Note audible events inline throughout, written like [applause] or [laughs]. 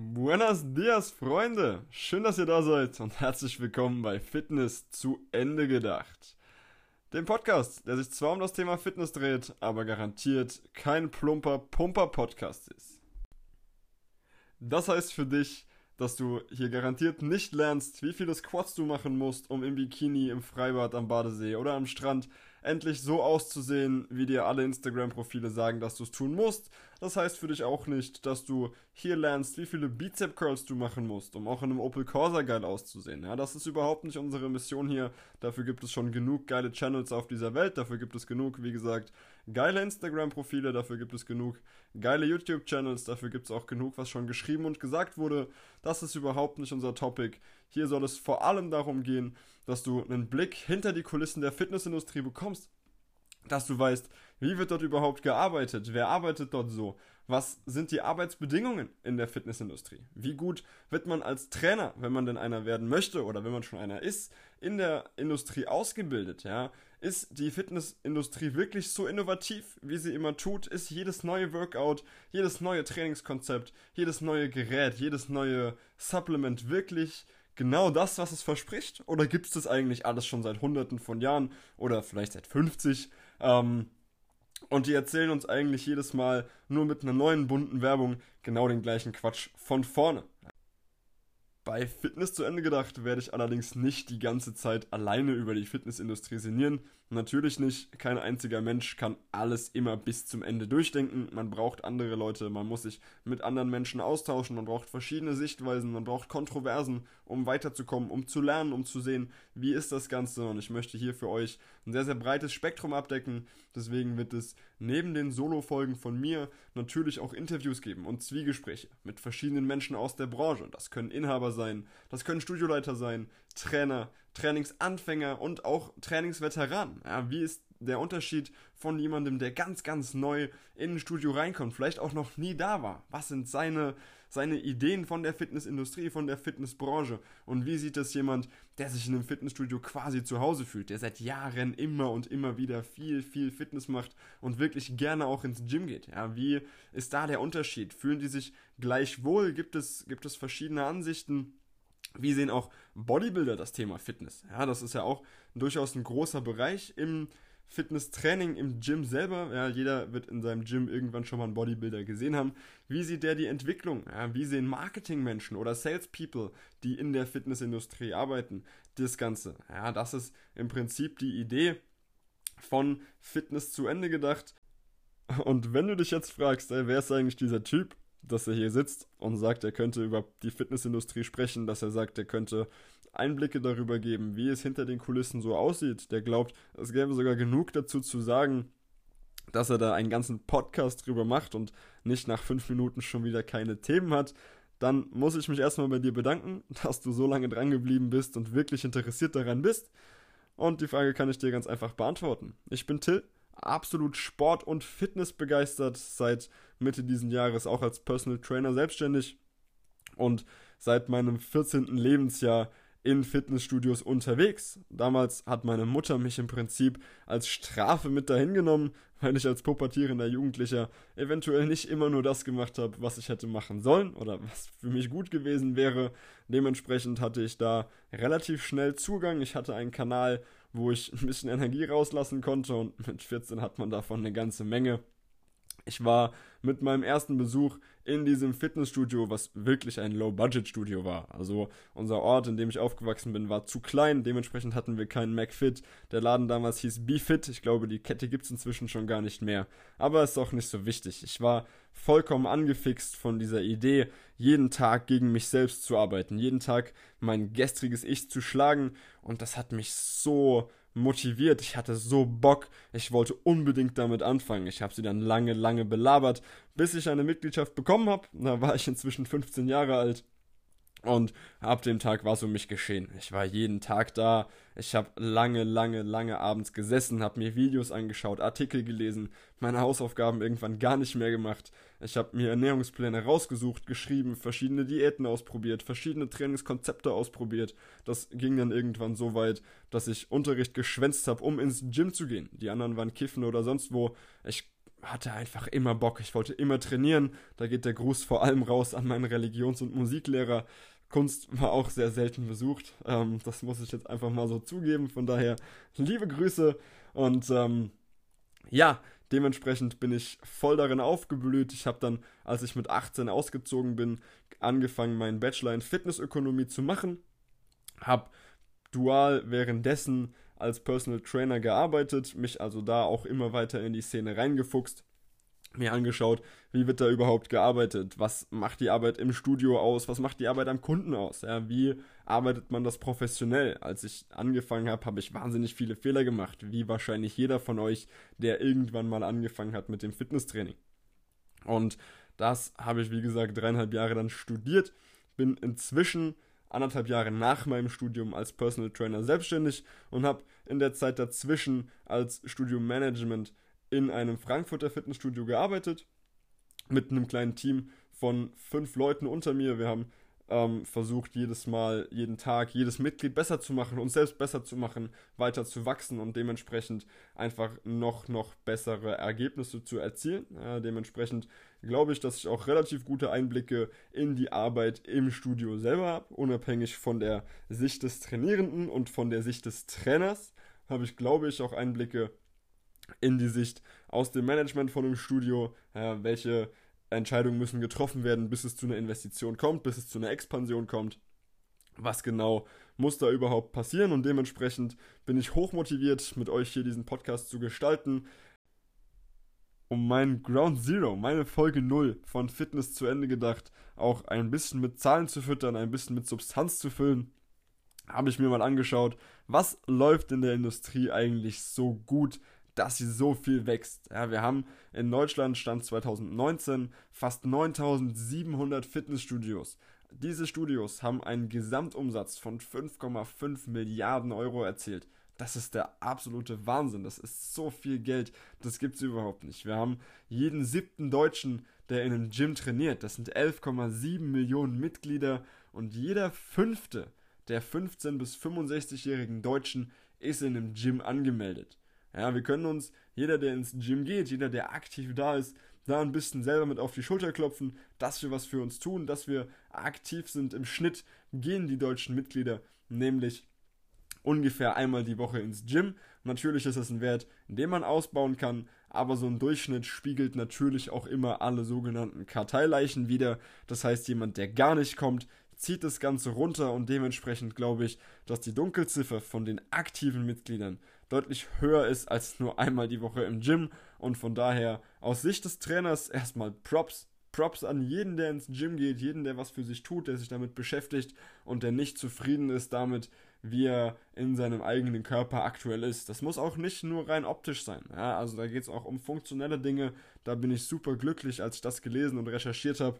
Buenos dias, Freunde! Schön, dass ihr da seid und herzlich willkommen bei Fitness zu Ende gedacht. Dem Podcast, der sich zwar um das Thema Fitness dreht, aber garantiert kein plumper Pumper-Podcast ist. Das heißt für dich, dass du hier garantiert nicht lernst, wie viele Squats du machen musst, um im Bikini, im Freibad, am Badesee oder am Strand endlich so auszusehen, wie dir alle Instagram-Profile sagen, dass du es tun musst. Das heißt für dich auch nicht, dass du hier lernst, wie viele Bizep-Curls du machen musst, um auch in einem Opel Corsa geil auszusehen. Ja, das ist überhaupt nicht unsere Mission hier. Dafür gibt es schon genug geile Channels auf dieser Welt. Dafür gibt es genug, wie gesagt, geile Instagram-Profile. Dafür gibt es genug geile YouTube-Channels. Dafür gibt es auch genug, was schon geschrieben und gesagt wurde. Das ist überhaupt nicht unser Topic. Hier soll es vor allem darum gehen, dass du einen Blick hinter die Kulissen der Fitnessindustrie bekommst, dass du weißt, wie wird dort überhaupt gearbeitet, wer arbeitet dort so, was sind die Arbeitsbedingungen in der Fitnessindustrie, wie gut wird man als Trainer, wenn man denn einer werden möchte oder wenn man schon einer ist, in der Industrie ausgebildet, ja, ist die Fitnessindustrie wirklich so innovativ, wie sie immer tut? Ist jedes neue Workout, jedes neue Trainingskonzept, jedes neue Gerät, jedes neue Supplement wirklich genau das, was es verspricht? Oder gibt es das eigentlich alles schon seit Hunderten von Jahren oder vielleicht seit 50? Ähm, und die erzählen uns eigentlich jedes Mal nur mit einer neuen bunten Werbung genau den gleichen Quatsch von vorne. Bei Fitness zu Ende gedacht werde ich allerdings nicht die ganze Zeit alleine über die Fitnessindustrie sinnieren. Natürlich nicht, kein einziger Mensch kann alles immer bis zum Ende durchdenken. Man braucht andere Leute, man muss sich mit anderen Menschen austauschen, man braucht verschiedene Sichtweisen, man braucht Kontroversen, um weiterzukommen, um zu lernen, um zu sehen, wie ist das Ganze. Und ich möchte hier für euch ein sehr, sehr breites Spektrum abdecken. Deswegen wird es neben den Solo-Folgen von mir natürlich auch Interviews geben und Zwiegespräche mit verschiedenen Menschen aus der Branche. Das können Inhaber sein, das können Studioleiter sein, Trainer, Trainingsanfänger und auch Trainingsveteranen. Ja, wie ist der Unterschied von jemandem, der ganz, ganz neu in ein Studio reinkommt, vielleicht auch noch nie da war? Was sind seine, seine Ideen von der Fitnessindustrie, von der Fitnessbranche? Und wie sieht das jemand, der sich in einem Fitnessstudio quasi zu Hause fühlt, der seit Jahren immer und immer wieder viel, viel Fitness macht und wirklich gerne auch ins Gym geht? Ja, wie ist da der Unterschied? Fühlen die sich gleich wohl? Gibt es, gibt es verschiedene Ansichten? Wie sehen auch Bodybuilder das Thema Fitness? Ja, das ist ja auch durchaus ein großer Bereich im Fitnesstraining im Gym selber. Ja, jeder wird in seinem Gym irgendwann schon mal einen Bodybuilder gesehen haben. Wie sieht der die Entwicklung? Ja, wie sehen Marketingmenschen oder Salespeople, die in der Fitnessindustrie arbeiten, das Ganze? Ja, das ist im Prinzip die Idee von Fitness zu Ende gedacht. Und wenn du dich jetzt fragst, ey, wer ist eigentlich dieser Typ? dass er hier sitzt und sagt, er könnte über die Fitnessindustrie sprechen, dass er sagt, er könnte Einblicke darüber geben, wie es hinter den Kulissen so aussieht. Der glaubt, es gäbe sogar genug dazu zu sagen, dass er da einen ganzen Podcast drüber macht und nicht nach fünf Minuten schon wieder keine Themen hat. Dann muss ich mich erstmal bei dir bedanken, dass du so lange dran geblieben bist und wirklich interessiert daran bist. Und die Frage kann ich dir ganz einfach beantworten. Ich bin Till absolut Sport- und Fitness begeistert, seit Mitte diesen Jahres auch als Personal Trainer selbstständig und seit meinem 14. Lebensjahr in Fitnessstudios unterwegs. Damals hat meine Mutter mich im Prinzip als Strafe mit dahin genommen, [laughs] weil ich als pubertierender Jugendlicher eventuell nicht immer nur das gemacht habe, was ich hätte machen sollen oder was für mich gut gewesen wäre. Dementsprechend hatte ich da relativ schnell Zugang. Ich hatte einen Kanal, wo ich [laughs] ein bisschen Energie rauslassen konnte und mit 14 hat man davon eine ganze Menge. Ich war mit meinem ersten Besuch in diesem Fitnessstudio, was wirklich ein Low-Budget-Studio war. Also unser Ort, in dem ich aufgewachsen bin, war zu klein. Dementsprechend hatten wir keinen McFit. Der Laden damals hieß BeFit. Ich glaube, die Kette gibt es inzwischen schon gar nicht mehr. Aber ist auch nicht so wichtig. Ich war vollkommen angefixt von dieser Idee, jeden Tag gegen mich selbst zu arbeiten, jeden Tag mein gestriges Ich zu schlagen. Und das hat mich so motiviert, ich hatte so Bock, ich wollte unbedingt damit anfangen. Ich habe sie dann lange, lange belabert, bis ich eine Mitgliedschaft bekommen habe. Da war ich inzwischen 15 Jahre alt und ab dem Tag war es um mich geschehen. Ich war jeden Tag da. Ich habe lange, lange, lange abends gesessen, habe mir Videos angeschaut, Artikel gelesen, meine Hausaufgaben irgendwann gar nicht mehr gemacht. Ich habe mir Ernährungspläne rausgesucht, geschrieben, verschiedene Diäten ausprobiert, verschiedene Trainingskonzepte ausprobiert. Das ging dann irgendwann so weit, dass ich Unterricht geschwänzt habe, um ins Gym zu gehen. Die anderen waren kiffen oder sonst wo. Ich hatte einfach immer Bock. Ich wollte immer trainieren. Da geht der Gruß vor allem raus an meinen Religions- und Musiklehrer. Kunst war auch sehr selten besucht. Ähm, das muss ich jetzt einfach mal so zugeben. Von daher liebe Grüße und ähm, ja, dementsprechend bin ich voll darin aufgeblüht. Ich habe dann, als ich mit 18 ausgezogen bin, angefangen, meinen Bachelor in Fitnessökonomie zu machen. Habe dual währenddessen als Personal Trainer gearbeitet, mich also da auch immer weiter in die Szene reingefuchst mir angeschaut, wie wird da überhaupt gearbeitet, was macht die Arbeit im Studio aus, was macht die Arbeit am Kunden aus, ja, wie arbeitet man das professionell. Als ich angefangen habe, habe ich wahnsinnig viele Fehler gemacht, wie wahrscheinlich jeder von euch, der irgendwann mal angefangen hat mit dem Fitnesstraining. Und das habe ich, wie gesagt, dreieinhalb Jahre dann studiert, bin inzwischen anderthalb Jahre nach meinem Studium als Personal Trainer selbstständig und habe in der Zeit dazwischen als Studium Management in einem Frankfurter Fitnessstudio gearbeitet, mit einem kleinen Team von fünf Leuten unter mir. Wir haben ähm, versucht, jedes Mal, jeden Tag, jedes Mitglied besser zu machen, uns selbst besser zu machen, weiter zu wachsen und dementsprechend einfach noch, noch bessere Ergebnisse zu erzielen. Ja, dementsprechend glaube ich, dass ich auch relativ gute Einblicke in die Arbeit im Studio selber habe, unabhängig von der Sicht des Trainierenden und von der Sicht des Trainers habe ich, glaube ich, auch Einblicke in die Sicht aus dem Management von einem Studio, äh, welche Entscheidungen müssen getroffen werden, bis es zu einer Investition kommt, bis es zu einer Expansion kommt. Was genau muss da überhaupt passieren? Und dementsprechend bin ich hochmotiviert, mit euch hier diesen Podcast zu gestalten, um meinen Ground Zero, meine Folge 0 von Fitness zu Ende gedacht, auch ein bisschen mit Zahlen zu füttern, ein bisschen mit Substanz zu füllen, habe ich mir mal angeschaut, was läuft in der Industrie eigentlich so gut, dass sie so viel wächst. Ja, wir haben in Deutschland Stand 2019 fast 9700 Fitnessstudios. Diese Studios haben einen Gesamtumsatz von 5,5 Milliarden Euro erzielt. Das ist der absolute Wahnsinn. Das ist so viel Geld. Das gibt es überhaupt nicht. Wir haben jeden siebten Deutschen, der in einem Gym trainiert. Das sind 11,7 Millionen Mitglieder. Und jeder fünfte der 15- bis 65-jährigen Deutschen ist in einem Gym angemeldet. Ja, wir können uns, jeder, der ins Gym geht, jeder, der aktiv da ist, da ein bisschen selber mit auf die Schulter klopfen, dass wir was für uns tun, dass wir aktiv sind. Im Schnitt gehen die deutschen Mitglieder nämlich ungefähr einmal die Woche ins Gym. Natürlich ist das ein Wert, den man ausbauen kann, aber so ein Durchschnitt spiegelt natürlich auch immer alle sogenannten Karteileichen wieder. Das heißt, jemand, der gar nicht kommt, zieht das Ganze runter und dementsprechend glaube ich, dass die Dunkelziffer von den aktiven Mitgliedern deutlich höher ist als nur einmal die Woche im Gym und von daher aus Sicht des Trainers erstmal Props. Props an jeden, der ins Gym geht, jeden, der was für sich tut, der sich damit beschäftigt und der nicht zufrieden ist damit, wie er in seinem eigenen Körper aktuell ist. Das muss auch nicht nur rein optisch sein. Ja, also da geht es auch um funktionelle Dinge. Da bin ich super glücklich, als ich das gelesen und recherchiert habe.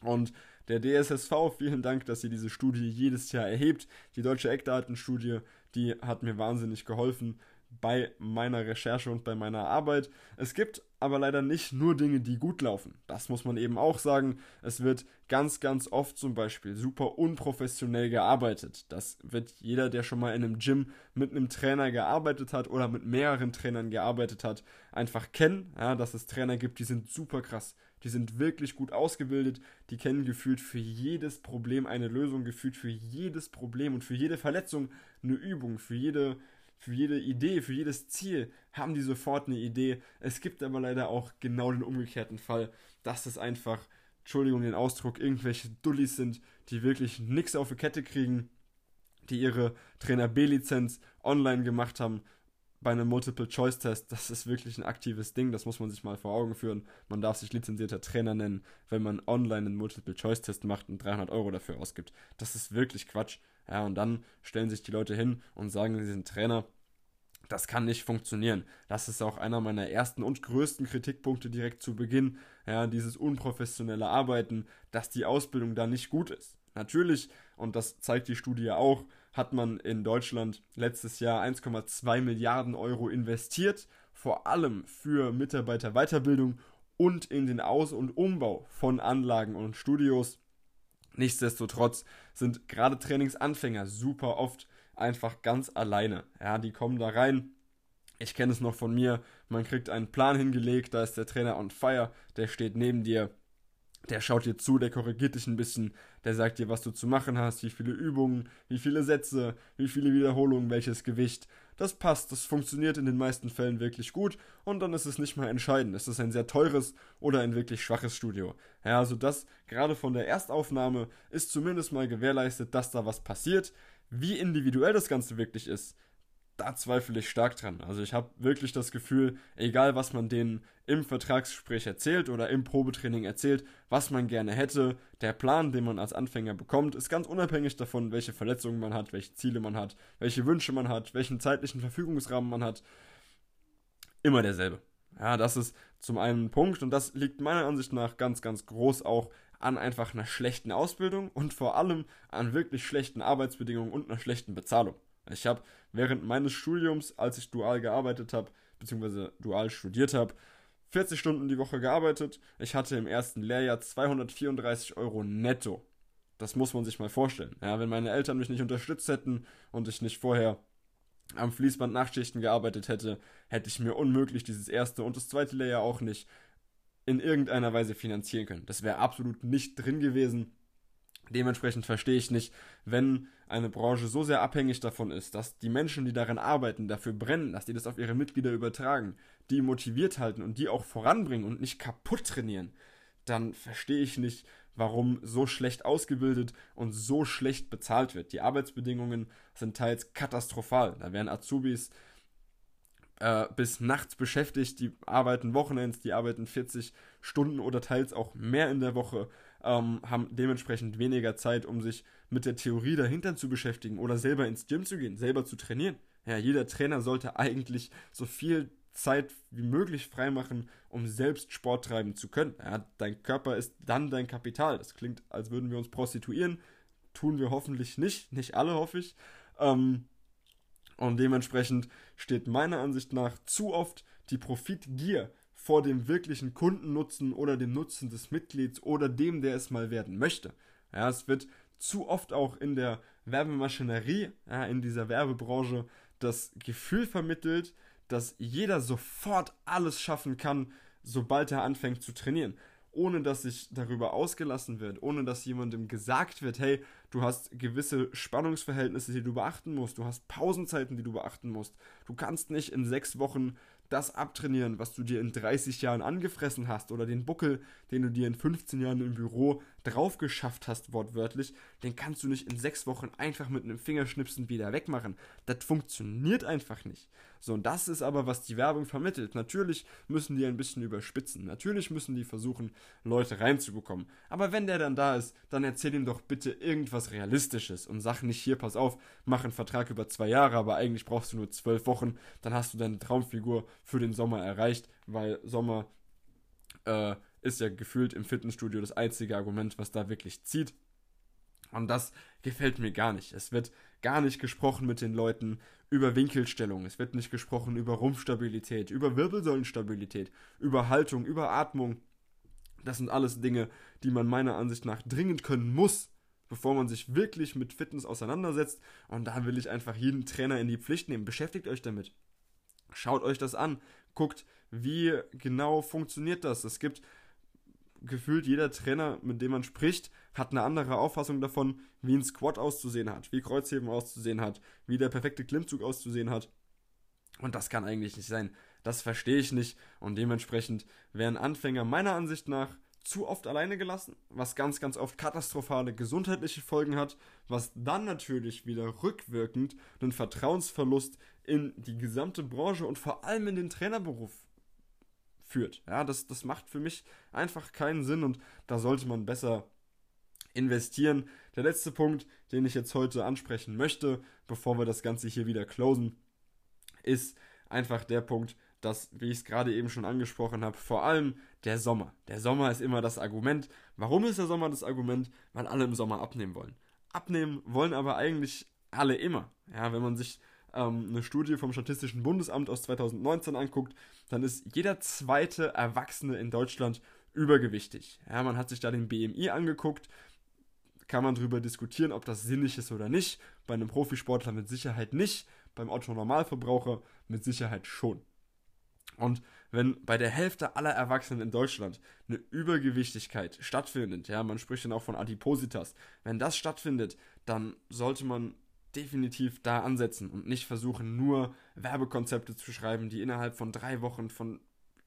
Und der DSSV, vielen Dank, dass ihr diese Studie jedes Jahr erhebt. Die deutsche Eckdatenstudie die hat mir wahnsinnig geholfen bei meiner Recherche und bei meiner Arbeit. Es gibt aber leider nicht nur Dinge, die gut laufen. Das muss man eben auch sagen. Es wird ganz, ganz oft zum Beispiel super unprofessionell gearbeitet. Das wird jeder, der schon mal in einem Gym mit einem Trainer gearbeitet hat oder mit mehreren Trainern gearbeitet hat, einfach kennen. Ja, dass es Trainer gibt, die sind super krass. Die sind wirklich gut ausgebildet, die kennen gefühlt für jedes Problem eine Lösung, gefühlt für jedes Problem und für jede Verletzung eine Übung, für jede, für jede Idee, für jedes Ziel haben die sofort eine Idee. Es gibt aber leider auch genau den umgekehrten Fall, dass es einfach, Entschuldigung den Ausdruck, irgendwelche Dullis sind, die wirklich nichts auf die Kette kriegen, die ihre Trainer B-Lizenz online gemacht haben, bei einem Multiple-Choice-Test, das ist wirklich ein aktives Ding, das muss man sich mal vor Augen führen. Man darf sich lizenzierter Trainer nennen, wenn man online einen Multiple-Choice-Test macht und 300 Euro dafür ausgibt. Das ist wirklich Quatsch. Ja, und dann stellen sich die Leute hin und sagen, sie sind Trainer. Das kann nicht funktionieren. Das ist auch einer meiner ersten und größten Kritikpunkte direkt zu Beginn. Ja, dieses unprofessionelle Arbeiten, dass die Ausbildung da nicht gut ist. Natürlich, und das zeigt die Studie auch, hat man in Deutschland letztes Jahr 1,2 Milliarden Euro investiert, vor allem für Mitarbeiterweiterbildung und in den Aus- und Umbau von Anlagen und Studios. Nichtsdestotrotz sind gerade Trainingsanfänger super oft einfach ganz alleine. Ja, die kommen da rein Ich kenne es noch von mir, man kriegt einen Plan hingelegt, da ist der Trainer on fire, der steht neben dir, der schaut dir zu, der korrigiert dich ein bisschen, der sagt dir, was du zu machen hast, wie viele Übungen, wie viele Sätze, wie viele Wiederholungen, welches Gewicht. Das passt, das funktioniert in den meisten Fällen wirklich gut und dann ist es nicht mal entscheidend. Ist es ein sehr teures oder ein wirklich schwaches Studio. Ja, also das gerade von der Erstaufnahme ist zumindest mal gewährleistet, dass da was passiert. Wie individuell das Ganze wirklich ist, da zweifle ich stark dran. Also ich habe wirklich das Gefühl, egal was man denen im Vertragsgespräch erzählt oder im Probetraining erzählt, was man gerne hätte, der Plan, den man als Anfänger bekommt, ist ganz unabhängig davon, welche Verletzungen man hat, welche Ziele man hat, welche Wünsche man hat, welchen zeitlichen Verfügungsrahmen man hat, immer derselbe. Ja, das ist zum einen ein Punkt und das liegt meiner Ansicht nach ganz, ganz groß auch an einfach einer schlechten Ausbildung und vor allem an wirklich schlechten Arbeitsbedingungen und einer schlechten Bezahlung. Ich habe während meines Studiums, als ich dual gearbeitet habe, beziehungsweise dual studiert habe, 40 Stunden die Woche gearbeitet. Ich hatte im ersten Lehrjahr 234 Euro netto. Das muss man sich mal vorstellen. Ja, wenn meine Eltern mich nicht unterstützt hätten und ich nicht vorher am Fließband Nachtschichten gearbeitet hätte, hätte ich mir unmöglich dieses erste und das zweite Lehrjahr auch nicht in irgendeiner Weise finanzieren können. Das wäre absolut nicht drin gewesen. Dementsprechend verstehe ich nicht, wenn eine Branche so sehr abhängig davon ist, dass die Menschen, die darin arbeiten, dafür brennen, dass die das auf ihre Mitglieder übertragen, die motiviert halten und die auch voranbringen und nicht kaputt trainieren, dann verstehe ich nicht, warum so schlecht ausgebildet und so schlecht bezahlt wird. Die Arbeitsbedingungen sind teils katastrophal. Da werden Azubis äh, bis nachts beschäftigt, die arbeiten Wochenends, die arbeiten 40 Stunden oder teils auch mehr in der Woche ähm, haben dementsprechend weniger Zeit, um sich mit der Theorie dahinter zu beschäftigen oder selber ins Gym zu gehen, selber zu trainieren. Ja, jeder Trainer sollte eigentlich so viel Zeit wie möglich freimachen, um selbst Sport treiben zu können. Ja, dein Körper ist dann dein Kapital. Das klingt, als würden wir uns prostituieren. Tun wir hoffentlich nicht. Nicht alle, hoffe ich. Ähm, und dementsprechend steht meiner Ansicht nach zu oft die Profitgier vor dem wirklichen Kundennutzen oder dem Nutzen des Mitglieds oder dem, der es mal werden möchte. Ja, es wird zu oft auch in der Werbemaschinerie, ja, in dieser Werbebranche, das Gefühl vermittelt, dass jeder sofort alles schaffen kann, sobald er anfängt zu trainieren. Ohne dass sich darüber ausgelassen wird, ohne dass jemandem gesagt wird, hey, du hast gewisse Spannungsverhältnisse, die du beachten musst, du hast Pausenzeiten, die du beachten musst. Du kannst nicht in sechs Wochen das abtrainieren, was du dir in 30 Jahren angefressen hast oder den Buckel, den du dir in 15 Jahren im Büro drauf geschafft hast, wortwörtlich, den kannst du nicht in sechs Wochen einfach mit einem Fingerschnipsen wieder wegmachen. Das funktioniert einfach nicht. So, und das ist aber, was die Werbung vermittelt. Natürlich müssen die ein bisschen überspitzen. Natürlich müssen die versuchen, Leute reinzubekommen. Aber wenn der dann da ist, dann erzähl ihm doch bitte irgendwas Realistisches und sag nicht hier, pass auf, mach einen Vertrag über zwei Jahre, aber eigentlich brauchst du nur zwölf Wochen, dann hast du deine Traumfigur für den Sommer erreicht, weil Sommer äh, ist ja gefühlt im Fitnessstudio das einzige Argument, was da wirklich zieht. Und das gefällt mir gar nicht. Es wird gar nicht gesprochen mit den Leuten über Winkelstellung, es wird nicht gesprochen über Rumpfstabilität, über Wirbelsäulenstabilität, über Haltung, über Atmung. Das sind alles Dinge, die man meiner Ansicht nach dringend können muss, bevor man sich wirklich mit Fitness auseinandersetzt. Und da will ich einfach jeden Trainer in die Pflicht nehmen. Beschäftigt euch damit. Schaut euch das an. Guckt, wie genau funktioniert das. Es gibt gefühlt jeder Trainer, mit dem man spricht, hat eine andere Auffassung davon, wie ein Squat auszusehen hat, wie Kreuzheben auszusehen hat, wie der perfekte Klimmzug auszusehen hat. Und das kann eigentlich nicht sein. Das verstehe ich nicht. Und dementsprechend werden Anfänger meiner Ansicht nach zu oft alleine gelassen, was ganz, ganz oft katastrophale gesundheitliche Folgen hat, was dann natürlich wieder rückwirkend einen Vertrauensverlust in die gesamte Branche und vor allem in den Trainerberuf führt. Ja, das, das macht für mich einfach keinen Sinn und da sollte man besser investieren. Der letzte Punkt, den ich jetzt heute ansprechen möchte, bevor wir das Ganze hier wieder closen, ist einfach der Punkt, dass, wie ich es gerade eben schon angesprochen habe, vor allem der Sommer. Der Sommer ist immer das Argument. Warum ist der Sommer das Argument? Weil alle im Sommer abnehmen wollen. Abnehmen wollen aber eigentlich alle immer. Ja, wenn man sich ähm, eine Studie vom Statistischen Bundesamt aus 2019 anguckt, dann ist jeder zweite Erwachsene in Deutschland übergewichtig. Ja, man hat sich da den BMI angeguckt, kann man darüber diskutieren, ob das sinnig ist oder nicht. Bei einem Profisportler mit Sicherheit nicht. Beim Otto Normalverbraucher Mit Sicherheit schon. Und wenn bei der Hälfte aller Erwachsenen in Deutschland eine Übergewichtigkeit stattfindet, ja, man spricht dann auch von Adipositas, wenn das stattfindet, dann sollte man definitiv da ansetzen und nicht versuchen, nur Werbekonzepte zu schreiben, die innerhalb von drei Wochen, von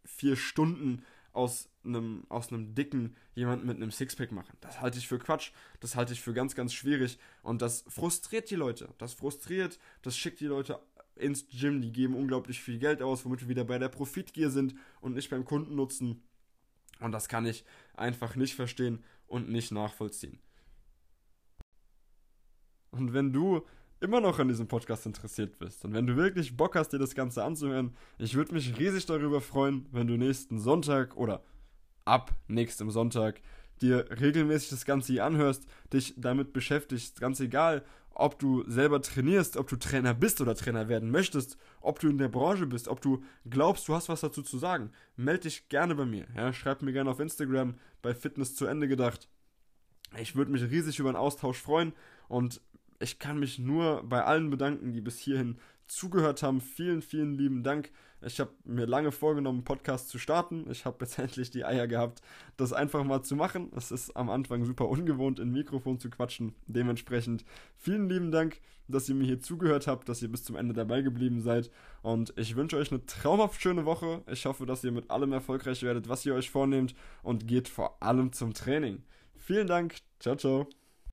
vier Stunden aus einem, aus einem dicken jemanden mit einem Sixpack machen. Das halte ich für Quatsch. Das halte ich für ganz, ganz schwierig. Und das frustriert die Leute. Das frustriert, das schickt die Leute ins Gym. Die geben unglaublich viel Geld aus, womit wir wieder bei der Profitgier sind und nicht beim Kundennutzen. Und das kann ich einfach nicht verstehen und nicht nachvollziehen. Und wenn du immer noch an diesem Podcast interessiert bist und wenn du wirklich Bock hast, dir das Ganze anzuhören, ich würde mich riesig darüber freuen, wenn du nächsten Sonntag oder ab nächstem Sonntag dir regelmäßig das Ganze hier anhörst, dich damit beschäftigst, ganz egal, ob du selber trainierst, ob du Trainer bist oder Trainer werden möchtest, ob du in der Branche bist, ob du glaubst, du hast was dazu zu sagen, melde dich gerne bei mir. Ja, schreib mir gerne auf Instagram bei Fitness zu Ende gedacht. Ich würde mich riesig über einen Austausch freuen und ich kann mich nur bei allen bedanken, die bis hierhin zugehört haben. Vielen, vielen lieben Dank. Ich habe mir lange vorgenommen, einen Podcast zu starten. Ich habe jetzt [laughs] endlich die Eier gehabt, das einfach mal zu machen. Es ist am Anfang super ungewohnt, in Mikrofon zu quatschen. Dementsprechend vielen lieben Dank, dass ihr mir hier zugehört habt, dass ihr bis zum Ende dabei geblieben seid. Und ich wünsche euch eine traumhaft schöne Woche. Ich hoffe, dass ihr mit allem erfolgreich werdet, was ihr euch vornehmt und geht vor allem zum Training. Vielen Dank. Ciao, ciao.